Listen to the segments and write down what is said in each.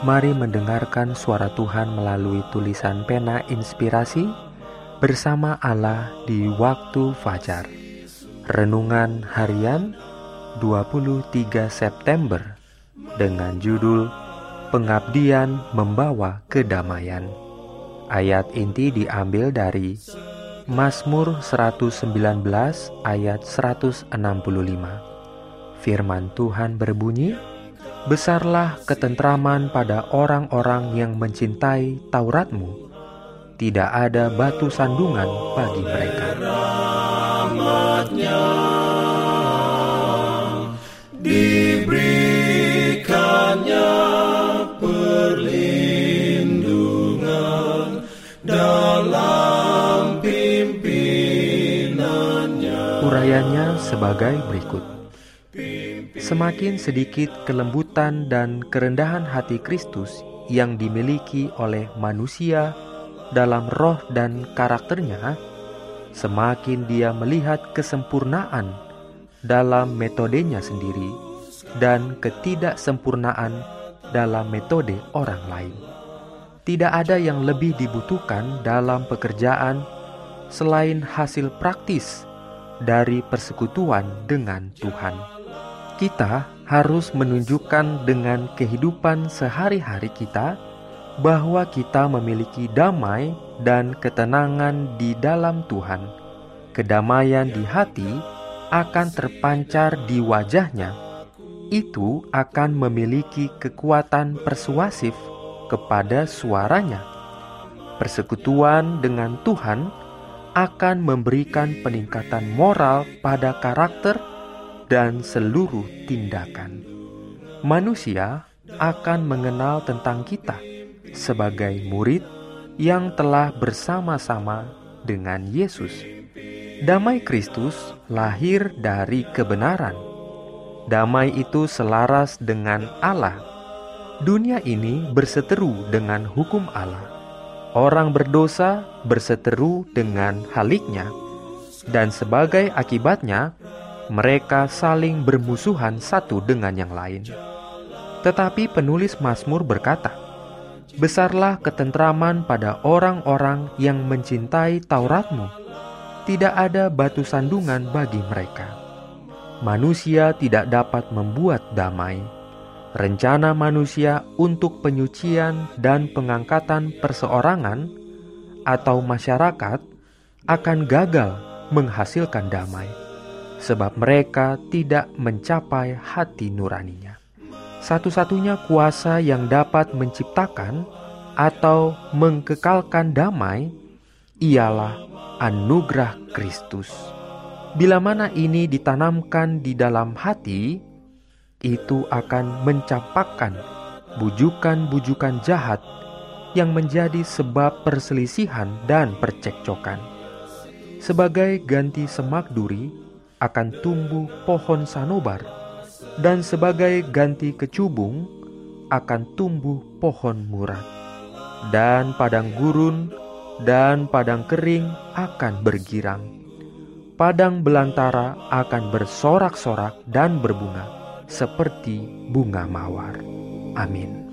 Mari mendengarkan suara Tuhan melalui tulisan pena inspirasi bersama Allah di waktu fajar. Renungan harian 23 September dengan judul Pengabdian Membawa Kedamaian. Ayat inti diambil dari Mazmur 119 ayat 165. Firman Tuhan berbunyi, Besarlah ketentraman pada orang-orang yang mencintai Tauratmu. Tidak ada batu sandungan bagi mereka. Diberikannya perlindungan dalam pimpinannya. Urayanya sebagai berikut. Semakin sedikit kelembutan dan kerendahan hati Kristus yang dimiliki oleh manusia dalam roh dan karakternya, semakin dia melihat kesempurnaan dalam metodenya sendiri dan ketidaksempurnaan dalam metode orang lain. Tidak ada yang lebih dibutuhkan dalam pekerjaan selain hasil praktis dari persekutuan dengan Tuhan kita harus menunjukkan dengan kehidupan sehari-hari kita bahwa kita memiliki damai dan ketenangan di dalam Tuhan. Kedamaian di hati akan terpancar di wajahnya. Itu akan memiliki kekuatan persuasif kepada suaranya. Persekutuan dengan Tuhan akan memberikan peningkatan moral pada karakter dan seluruh tindakan. Manusia akan mengenal tentang kita sebagai murid yang telah bersama-sama dengan Yesus. Damai Kristus lahir dari kebenaran. Damai itu selaras dengan Allah. Dunia ini berseteru dengan hukum Allah. Orang berdosa berseteru dengan haliknya, dan sebagai akibatnya mereka saling bermusuhan satu dengan yang lain. Tetapi penulis Mazmur berkata, Besarlah ketentraman pada orang-orang yang mencintai Tauratmu. Tidak ada batu sandungan bagi mereka. Manusia tidak dapat membuat damai. Rencana manusia untuk penyucian dan pengangkatan perseorangan atau masyarakat akan gagal menghasilkan damai sebab mereka tidak mencapai hati nuraninya. Satu-satunya kuasa yang dapat menciptakan atau mengkekalkan damai ialah anugerah Kristus. Bila mana ini ditanamkan di dalam hati, itu akan mencampakkan bujukan-bujukan jahat yang menjadi sebab perselisihan dan percekcokan. Sebagai ganti semak duri, akan tumbuh pohon sanobar, dan sebagai ganti kecubung akan tumbuh pohon murad, dan padang gurun dan padang kering akan bergirang. Padang belantara akan bersorak-sorak dan berbunga seperti bunga mawar. Amin.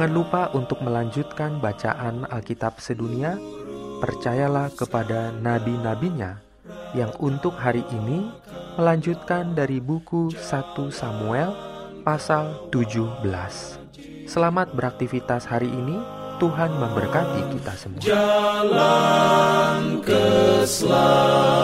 Jangan lupa untuk melanjutkan bacaan Alkitab sedunia. Percayalah kepada nabi-nabinya yang untuk hari ini melanjutkan dari buku 1 Samuel pasal 17. Selamat beraktivitas hari ini. Tuhan memberkati kita semua. Jalan keselamatan